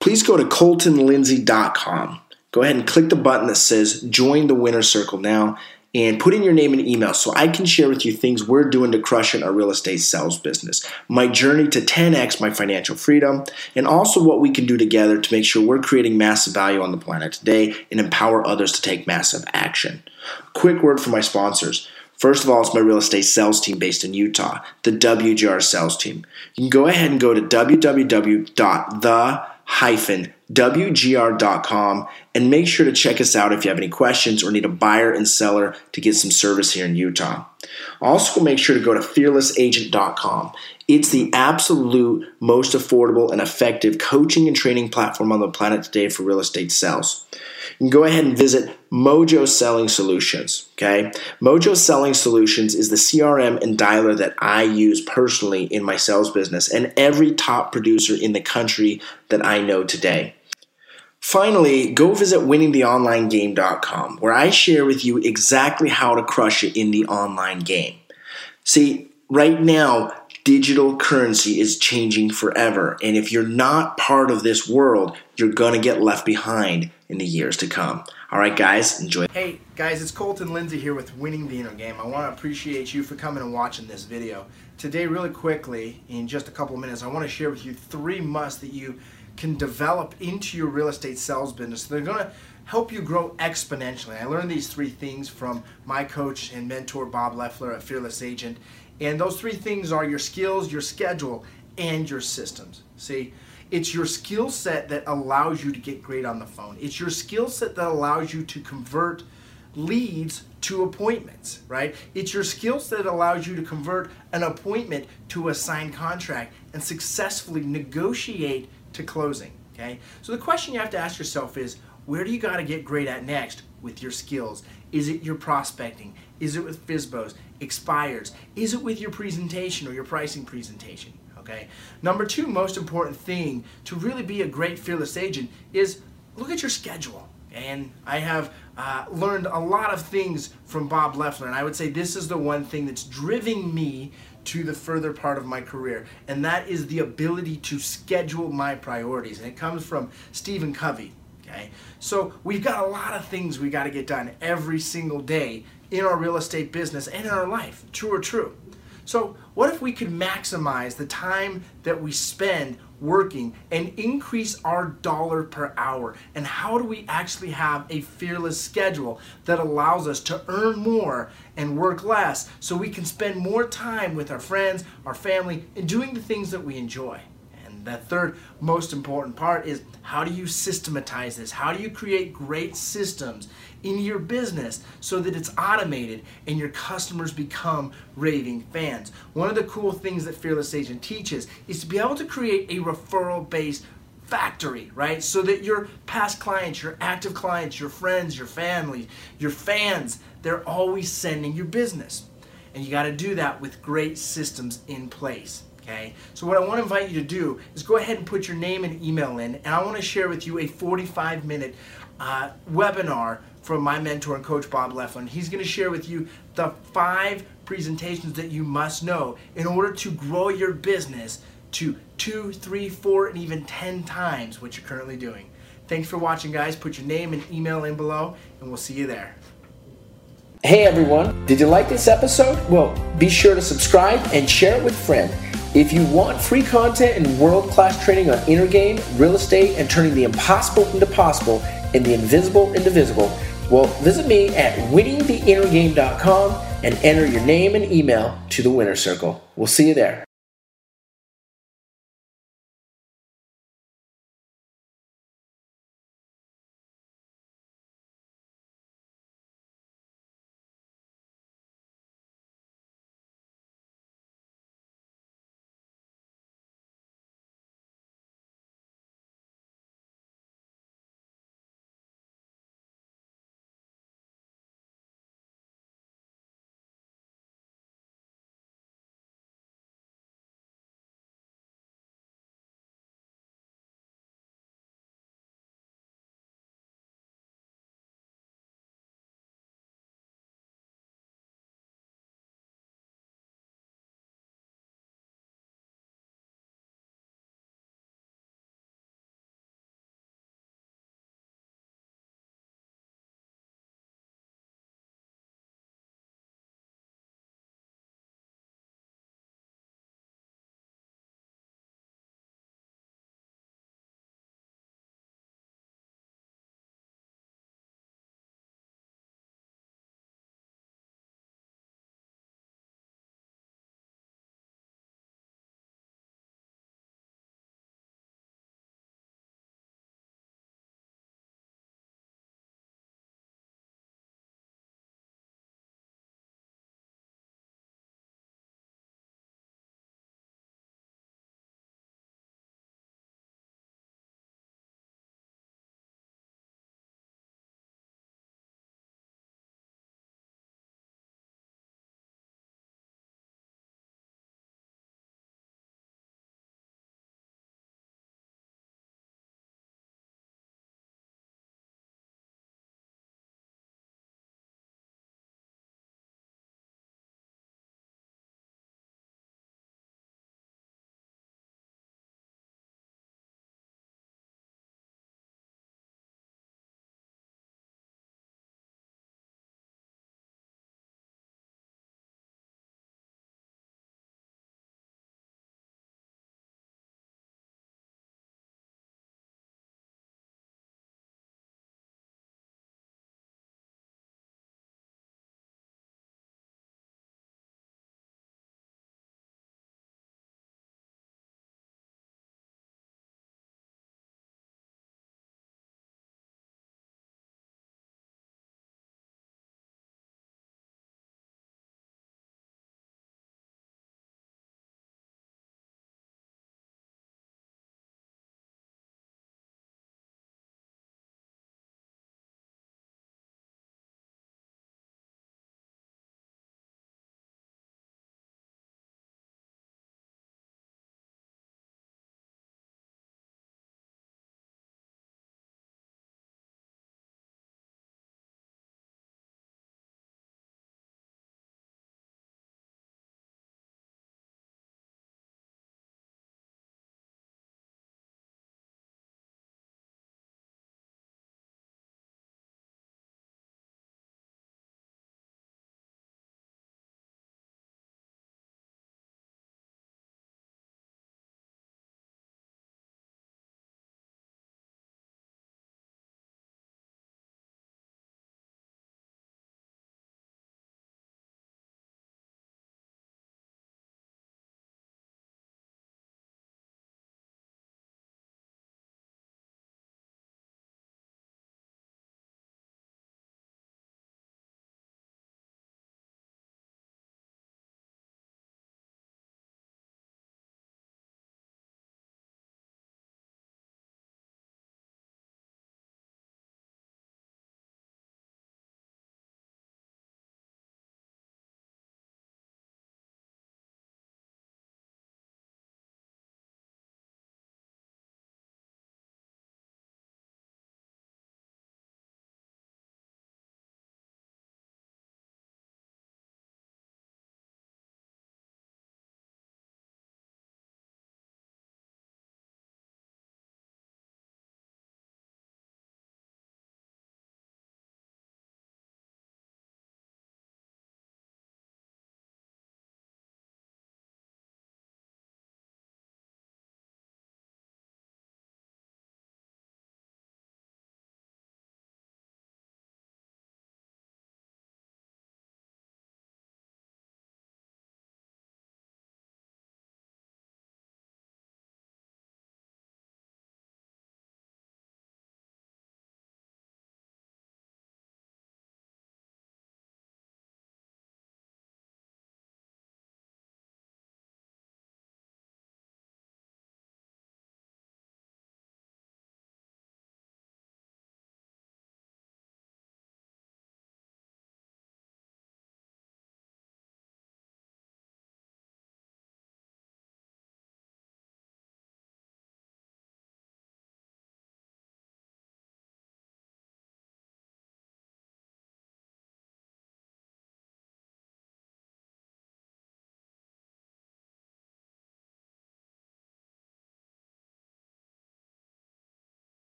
please go to coltonlindsay.com. Go ahead and click the button that says Join the Winner Circle now and put in your name and email so I can share with you things we're doing to crush in our real estate sales business, my journey to 10x my financial freedom, and also what we can do together to make sure we're creating massive value on the planet today and empower others to take massive action. Quick word from my sponsors. First of all, it's my real estate sales team based in Utah, the WGR sales team. You can go ahead and go to www.the wgr.com and make sure to check us out if you have any questions or need a buyer and seller to get some service here in Utah. Also, make sure to go to fearlessagent.com. It's the absolute most affordable and effective coaching and training platform on the planet today for real estate sales. You can go ahead and visit Mojo Selling Solutions. Okay, Mojo Selling Solutions is the CRM and dialer that I use personally in my sales business and every top producer in the country that I know today. Finally, go visit winningtheonlinegame.com where I share with you exactly how to crush it in the online game. See, right now, digital currency is changing forever, and if you're not part of this world, you're going to get left behind in the years to come. All right, guys, enjoy. Hey, guys, it's Colton Lindsay here with Winning the Inner Game. I want to appreciate you for coming and watching this video. Today, really quickly, in just a couple of minutes, I want to share with you three musts that you can develop into your real estate sales business. They're going to help you grow exponentially. I learned these three things from my coach and mentor, Bob Leffler at Fearless Agent. And those three things are your skills, your schedule, and your systems. See, it's your skill set that allows you to get great on the phone. It's your skill set that allows you to convert leads to appointments, right? It's your skill set that allows you to convert an appointment to a signed contract and successfully negotiate to closing. Okay, so the question you have to ask yourself is where do you got to get great at next with your skills? Is it your prospecting? Is it with FSBOs, expires? Is it with your presentation or your pricing presentation? Okay. Number two, most important thing to really be a great fearless agent is look at your schedule. And I have uh, learned a lot of things from Bob Leffler, and I would say this is the one thing that's driving me to the further part of my career, and that is the ability to schedule my priorities. And it comes from Stephen Covey. Okay, so we've got a lot of things we got to get done every single day in our real estate business and in our life. True or true? So, what if we could maximize the time that we spend working and increase our dollar per hour? And how do we actually have a fearless schedule that allows us to earn more and work less so we can spend more time with our friends, our family, and doing the things that we enjoy? And the third most important part is how do you systematize this? How do you create great systems in your business so that it's automated and your customers become raving fans? One of the cool things that Fearless Agent teaches is to be able to create a referral based factory, right? So that your past clients, your active clients, your friends, your family, your fans, they're always sending you business. And you got to do that with great systems in place. Okay, so what I want to invite you to do is go ahead and put your name and email in, and I want to share with you a 45 minute uh, webinar from my mentor and coach Bob Leffler. He's going to share with you the five presentations that you must know in order to grow your business to two, three, four, and even 10 times what you're currently doing. Thanks for watching, guys. Put your name and email in below, and we'll see you there. Hey everyone, did you like this episode? Well, be sure to subscribe and share it with a friend. If you want free content and world class training on inner game, real estate, and turning the impossible into possible and the invisible into visible, well, visit me at winningtheinnergame.com and enter your name and email to the winner circle. We'll see you there.